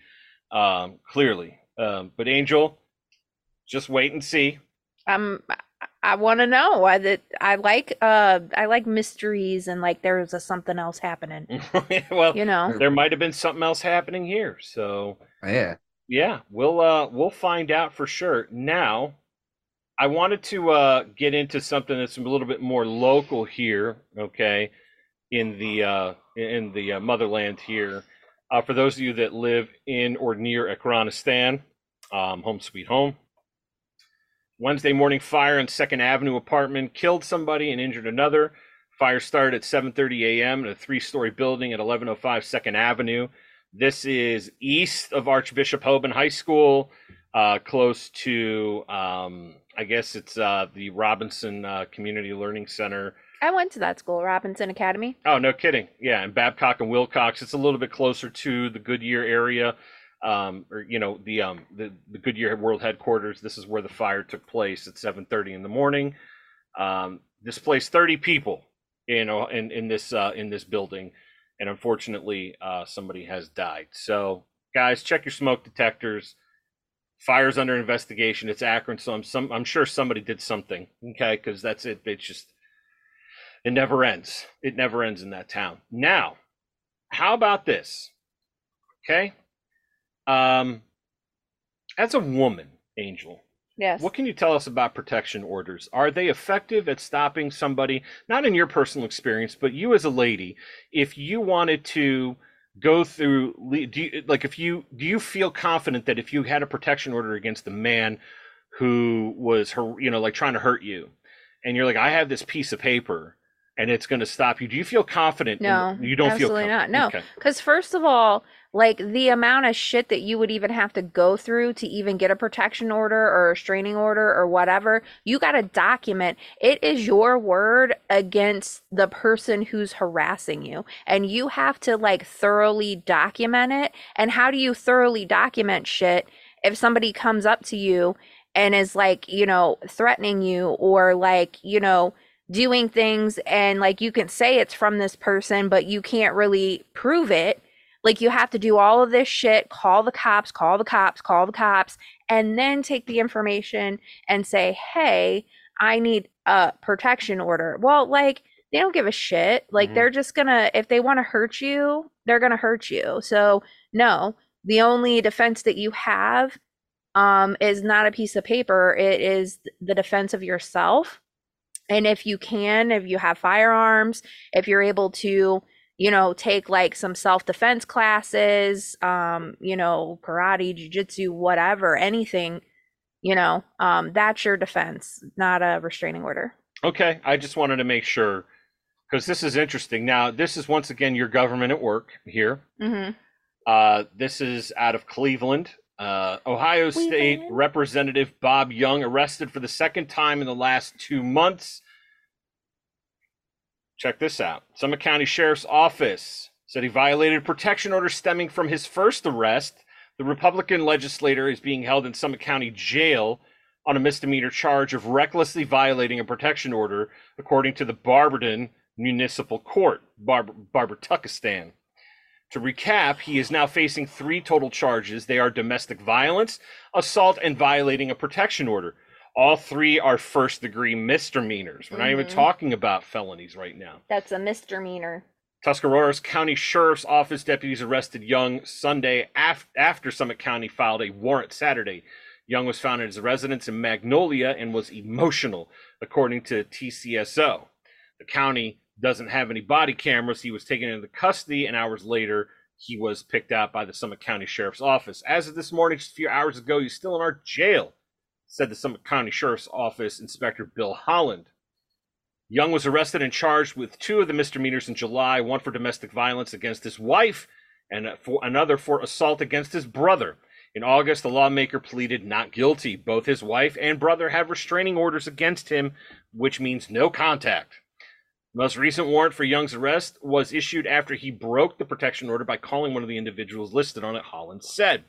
Um, clearly. Um, but Angel, just wait and see. Um, I- I want to know. I that I like uh I like mysteries and like there's a something else happening. well, You know. there might have been something else happening here. So yeah. Yeah, we'll uh we'll find out for sure. Now, I wanted to uh get into something that's a little bit more local here, okay, in the uh in the uh, motherland here. Uh, for those of you that live in or near Akranistan, um, home sweet home. Wednesday morning fire on Second Avenue apartment killed somebody and injured another. Fire started at 7:30 a.m. in a three-story building at 1105 Second Avenue. This is east of Archbishop Hoban High School, uh, close to, um, I guess it's uh, the Robinson uh, Community Learning Center. I went to that school, Robinson Academy. Oh, no kidding. Yeah, and Babcock and Wilcox. It's a little bit closer to the Goodyear area, um, or you know the um, the, the Goodyear World Headquarters. This is where the fire took place at 7:30 in the morning. Um, displaced 30 people, know, in in this uh, in this building, and unfortunately, uh, somebody has died. So, guys, check your smoke detectors. Fire's under investigation. It's Akron, so I'm some I'm sure somebody did something. Okay, because that's it. It's just it never ends. It never ends in that town. Now, how about this? Okay. Um, as a woman, Angel, Yes. what can you tell us about protection orders? Are they effective at stopping somebody, not in your personal experience, but you as a lady, if you wanted to go through do you like if you do you feel confident that if you had a protection order against the man who was her you know like trying to hurt you and you're like I have this piece of paper and it's going to stop you do you feel confident in- No, you don't feel absolutely not. confident? No. okay. Because first of all, like the amount of shit that you would even have to go through to even get a protection order or a restraining order or whatever, you got to document. It is your word against the person who's harassing you, and you have to like thoroughly document it. And how do you thoroughly document shit if somebody comes up to you and is like, you know, threatening you or like, you know, doing things and like you can say it's from this person, but you can't really prove it. Like you have to do all of this shit, call the cops, call the cops, call the cops, and then take the information and say, hey, I need a protection order. Well, like they don't give a shit. Like Mhm. they're just gonna, if they want to hurt you, they're gonna hurt you. So, no, the only defense that you have um, is not a piece of paper, it is the defense of yourself and if you can if you have firearms if you're able to you know, take like some self-defense classes, um, you know, karate, jujitsu, whatever, anything, you know, um, that's your defense, not a restraining order. Okay, I just wanted to make sure because this is interesting. Now, this is once again your government at work here. Mm-hmm. Uh, this is out of Cleveland. Uh, Ohio State Cleveland. Representative Bob Young arrested for the second time in the last two months. Check this out. Summit County Sheriff's Office said he violated protection order stemming from his first arrest. The Republican legislator is being held in Summit County Jail on a misdemeanor charge of recklessly violating a protection order, according to the Barberton Municipal Court, Bar- Barbertuckistan. To recap, he is now facing three total charges. They are domestic violence, assault, and violating a protection order. All three are first degree misdemeanors. We're not even Mhm. talking about felonies right now. That's a misdemeanor. Tuscarawas County Sheriff's Office deputies arrested Young Sunday af- after Summit County filed a warrant Saturday. Young was found at his residence in Magnolia and was emotional, according to TCSO. The county doesn't have any body cameras. He was taken into custody, and hours later, he was picked out by the Summit County Sheriff's Office. As of this morning, just a few hours ago, he's still in our jail, said the Summit County Sheriff's Office Inspector Bill Holland. Young was arrested and charged with two of the misdemeanors in July, one for domestic violence against his wife and for another for assault against his brother. In August, the lawmaker pleaded not guilty. Both his wife and brother have restraining orders against him, which means no contact. The most recent warrant for Young's arrest was issued after he broke the protection order by calling one of the individuals listed on it, Holland said.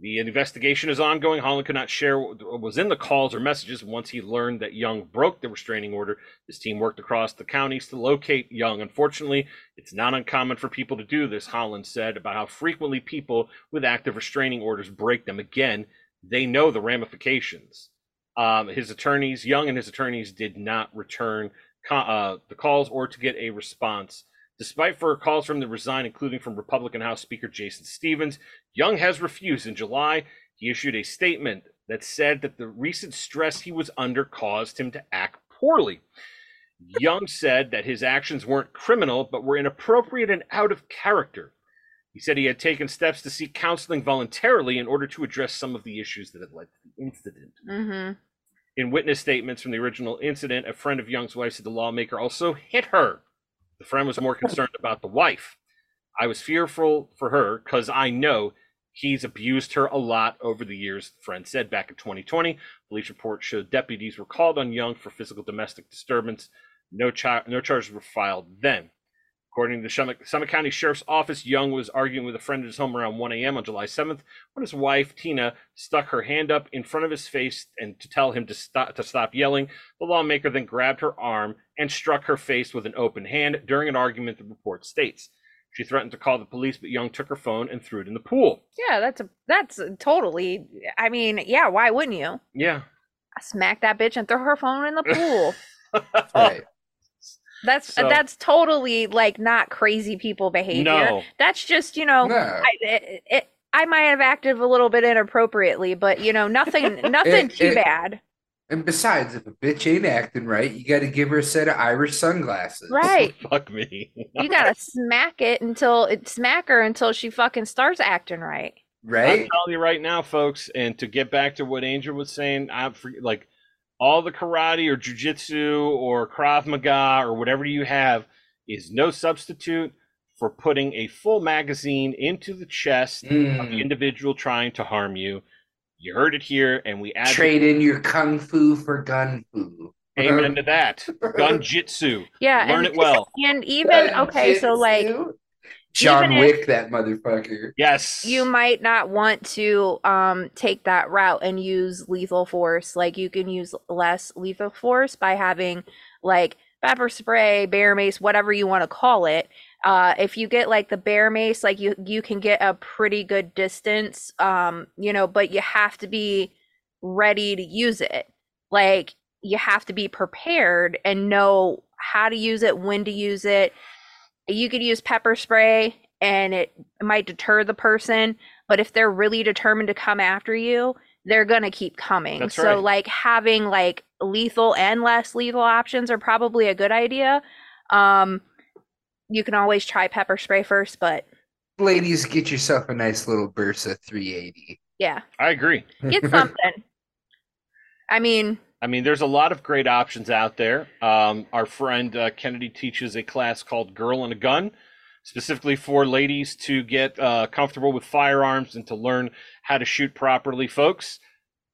The investigation is ongoing. Holland could not share what was in the calls or messages. Once he learned that Young broke the restraining order, his team worked across the counties to locate Young. Unfortunately, it's not uncommon for people to do this, Holland said about how frequently people with active restraining orders break them. Again, they know the ramifications. Um, his attorneys, Young and his attorneys, did not return co- uh, the calls or to get a response. Despite for calls from the resign, including from Republican House Speaker Jason Stephens, Young has refused. In July, he issued a statement that said that the recent stress he was under caused him to act poorly. Young said that his actions weren't criminal, but were inappropriate and out of character. He said he had taken steps to seek counseling voluntarily in order to address some of the issues that had led to the incident. Mm-hmm. In witness statements from the original incident, a friend of Young's wife said the lawmaker also hit her. The friend was more concerned about the wife. I was fearful for her because I know he's abused her a lot over the years, the friend said back in 2020. Police reports showed deputies were called on Young for physical domestic disturbance. No, chi- no charges were filed then. According to the Summit, Summit County Sheriff's Office, Young was arguing with a friend at his home around 1 a.m. on July 7th when his wife, Tina, stuck her hand up in front of his face and to tell him to stop, to stop yelling. The lawmaker then grabbed her arm and struck her face with an open hand during an argument, the report states. She threatened to call the police, but Young took her phone and threw it in the pool. Yeah, that's a that's a totally. I mean, yeah, why wouldn't you Yeah. smack that bitch and throw her phone in the pool? Right. That's So- that's totally like not crazy people behavior. No. That's just you know, No. I it, it, I might have acted a little bit inappropriately, but you know, nothing nothing It- too it- bad. And besides, if a bitch ain't acting right, you got to give her a set of Irish sunglasses. Right. Fuck me. You gotta smack it until it smack her until she fucking starts acting right. Right. I'm Right? telling you right now, folks, and to get back to what Angel was saying, I'm like all the karate or jujitsu or Krav Maga or whatever you have is no substitute for putting a full magazine into the chest of the Mm. individual trying to harm you. You heard it here, and we add Trade in your kung fu for gun fu. amen to that. Gun jitsu. Yeah, Learn and, it well. and even okay, so like John even if- Wick, that motherfucker. Yes. you might not want to um take that route and use lethal force like you can use less lethal force by having like pepper spray bear mace whatever you want to call it uh if you get like the bear mace like you you can get a pretty good distance um you know but you have to be ready to use it like you have to be prepared and know how to use it when to use it you could use pepper spray and it might deter the person but if they're really determined to come after you they're gonna keep coming That's so right. like having like lethal and less lethal options are probably a good idea um you can always try pepper spray first, but Ladies, get yourself a nice little Bersa 380. yeah, I agree. get something. I mean, I mean, there's a lot of great options out there. Um, our friend uh, Kennedy teaches a class called Girl and a Gun, specifically for ladies to get uh, comfortable with firearms and to learn how to shoot properly, folks.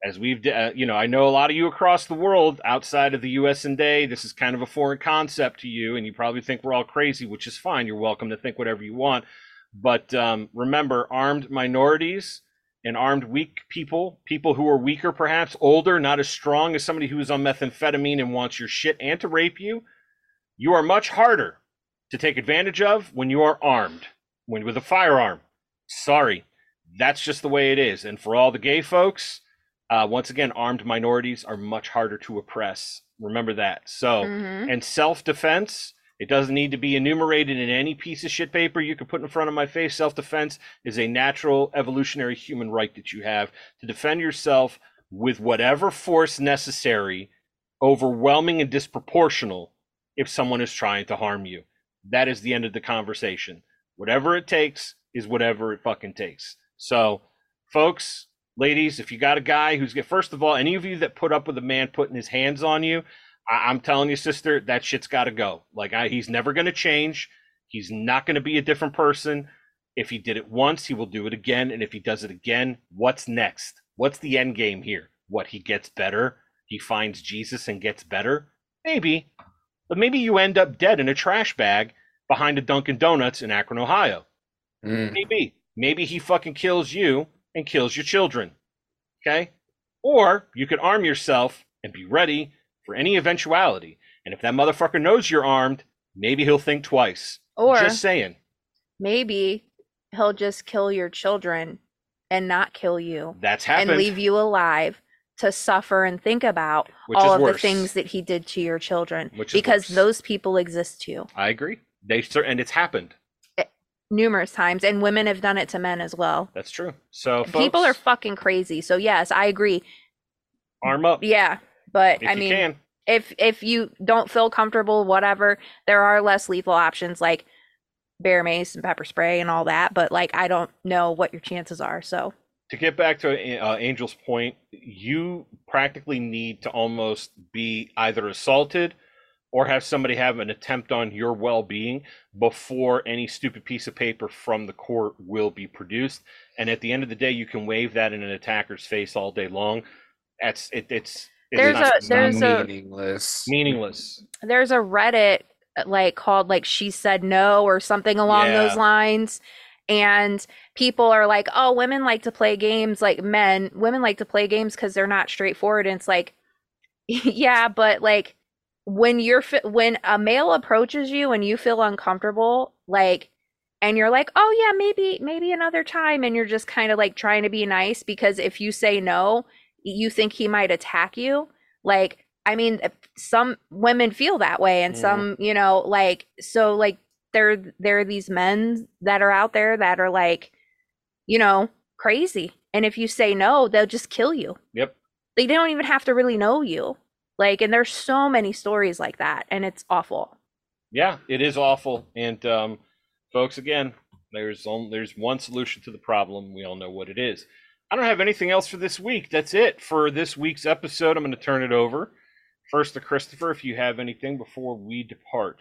As we've, uh, you know, I know a lot of you across the world outside of the U.S. and day, This is kind of a foreign concept to you, and you probably think we're all crazy, which is fine. You're welcome to think whatever you want, but um, remember, armed minorities and armed weak people, people who are weaker, perhaps older, not as strong as somebody who is on methamphetamine and wants your shit and to rape you, you are much harder to take advantage of when you are armed, when with a firearm. Sorry, that's just the way it is. And for all the gay folks, uh, once again, armed minorities are much harder to oppress. Remember that. So, mhm. and self defense, it doesn't need to be enumerated in any piece of shit paper you can put in front of my face. Self defense is a natural evolutionary human right that you have to defend yourself with whatever force necessary, overwhelming and disproportional if someone is trying to harm you. That is the end of the conversation. Whatever it takes is whatever it fucking takes. So, folks, ladies, if you got a guy who's get first of all, any of you that put up with a man putting his hands on you, I, I'm telling you, sister, that shit's got to go. Like, I, he's never going to change. He's not going to be a different person. If he did it once, he will do it again. And if he does it again, what's next? What's the end game here? What he gets better? He finds Jesus and gets better? Maybe. But maybe you end up dead in a trash bag behind a Dunkin' Donuts in Akron, Ohio. Mm. Maybe. Maybe he fucking kills you and kills your children. Okay? Or you could arm yourself and be ready for any eventuality. And if that motherfucker knows you're armed, maybe he'll think twice. or Just saying. maybe he'll just kill your children and not kill you That's happened. and leave you alive to suffer and think about Which all of worse. the things that he did to your children Which because those people exist too I agree. They and it's happened. Eh, numerous times and women have done it to men as well That's true. So people are fucking crazy so yes i agree arm up. yeah but if i mean can. if if you don't feel comfortable whatever there are less lethal options like bear mace and pepper spray and all that but like i don't know what your chances are so to get back to uh, Angel's point, you practically need to almost be either assaulted or have somebody have an attempt on your well-being before any stupid piece of paper from the court will be produced. And at the end of the day, you can wave that in an attacker's face all day long. That's it. It's There's a- there's a- meaningless. meaningless. there's a reddit like called like she said no or something along Yeah. those lines and people are like oh women like to play games like men women like to play games because they're not straightforward and it's like yeah but like when you're fi- when a male approaches you and you feel uncomfortable like and you're like oh yeah maybe maybe another time and you're just kind of like trying to be nice because if you say no you think he might attack you like i mean some women feel that way and Mhm. some you know like so like there there are these men that are out there that are like you know crazy and if you say no they'll just kill you Yep. they don't even have to really know you like and there's so many stories like that and it's awful Yeah, it is awful. And um, folks, again, there's only, there's one solution to the problem. We all know what it is. I don't have anything else for this week. That's it for this week's episode. I'm going to turn it over first to Christopher. If you have anything before we depart.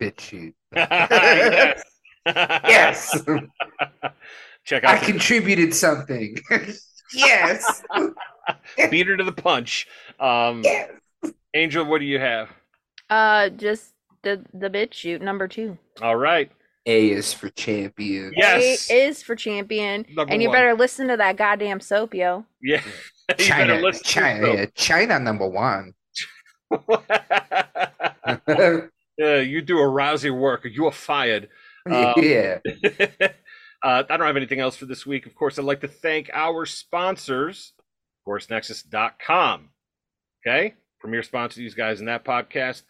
Bitch shoot. yes. Yes, Check out. I out contributed something. yes. beat her to the punch. Um, yes. Angel, what do you have? uh just the the bitch shoot number two All right. A is for champion. Yes. A is for champion Number and you one. better listen to that goddamn soap yo Yeah. China, better listen to China, yeah, China number one. yeah, you do a rousy work. You are fired. Um, yeah. uh, I don't have anything else for this week. Of course, I'd like to thank our sponsors, AgoristNexus.com. Okay, premier sponsor these guys in that podcast.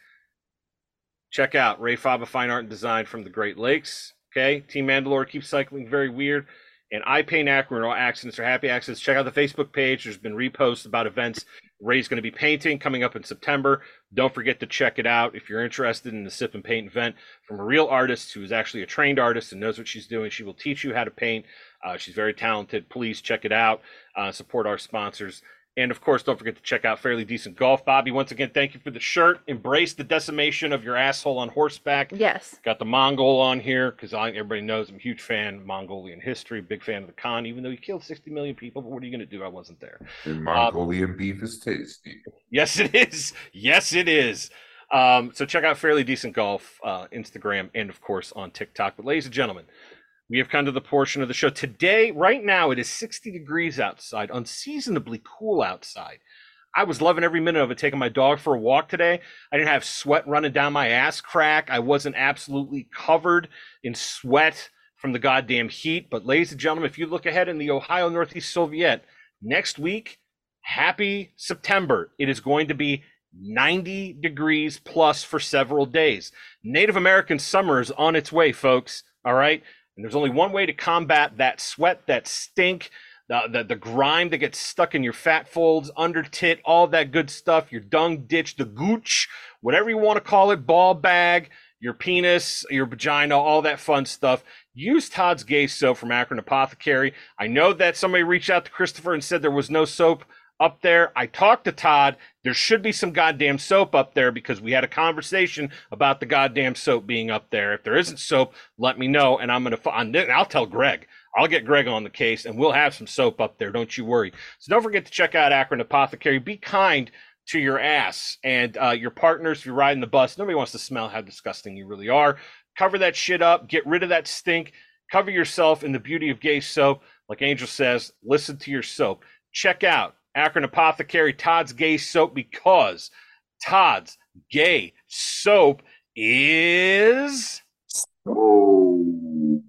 Check out Rae Faba Fine Art and Design from the Great Lakes. Okay, Team Mandalore keeps cycling very weird. And I Paint Akron, all accidents or happy accidents. Check out the Facebook page. There's been reposts about events. Rae's going to be painting coming up in September. Don't forget to check it out if you're interested in the sip and paint event from a real artist who is actually a trained artist and knows what she's doing. She will teach you how to paint. Uh, she's very talented. Please check it out. Uh, support our sponsors. And of course, don't forget to check out Fairly Decent Golf. Bobby, once again, thank you for the shirt. Embrace the decimation of your asshole on horseback. Yes. Got the Mongol on here because everybody knows I'm a huge fan of Mongolian history, big fan of the Khan, even though he killed 60 million people. But what are you going to do? I wasn't there. And Mongolian beef is tasty. Yes, it is. Yes, it is. Um, so check out Fairly Decent Golf, uh, Instagram, and of course on TikTok. But ladies and gentlemen, we have come to the portion of the show today. Right now, it is 60 degrees outside, unseasonably cool outside. I was loving every minute of it. Taking my dog for a walk today. I didn't have sweat running down my ass crack. I wasn't absolutely covered in sweat from the goddamn heat. But, ladies and gentlemen, if you look ahead in the Ohio Northeast Soviet next week, happy September. It is going to be 90 degrees plus for several days. Native American summer is on its way, folks. All right. And there's only one way to combat that sweat, that stink, the, the, the grime that gets stuck in your fat folds, under tit, all that good stuff, your dung ditch, the gooch, whatever you want to call it, ball bag, your penis, your vagina, all that fun stuff. Use Todd's Gay Soap from Akron Apothecary. I know that somebody reached out to Christopher and said there was no soap up there. I talked to Todd. There should be some goddamn soap up there because we had a conversation about the goddamn soap being up there. If there isn't soap, let me know, and I'm gonna. I'll tell Greg. I'll get Greg on the case, and we'll have some soap up there. Don't you worry. So don't forget to check out Akron Apothecary. Be kind to your ass and uh, your partners if you're riding the bus. Nobody wants to smell how disgusting you really are. Cover that shit up. Get rid of that stink. Cover yourself in the beauty of gay soap. Like Angel says, listen to your soap. Check out Akron Apothecary Todd's Gay Soap because Todd's Gay Soap is. Oh,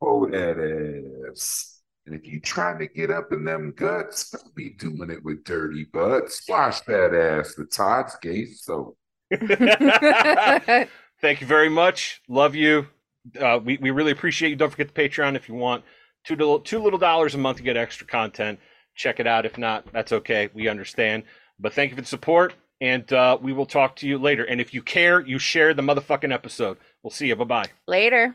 oh, that ass. And if you trying to get up in them guts, don't be doing it with dirty butts. Wash that ass with Todd's Gay Soap. Thank you very much. Love you. Uh, we, we really appreciate you. Don't forget the Patreon if you want. Two, little, two little dollars a month to get extra content check it out. If not, that's okay. We understand. But thank you for the support, and uh, we will talk to you later. And if you care, you share the motherfucking episode. We'll see you. Bye bye. Later.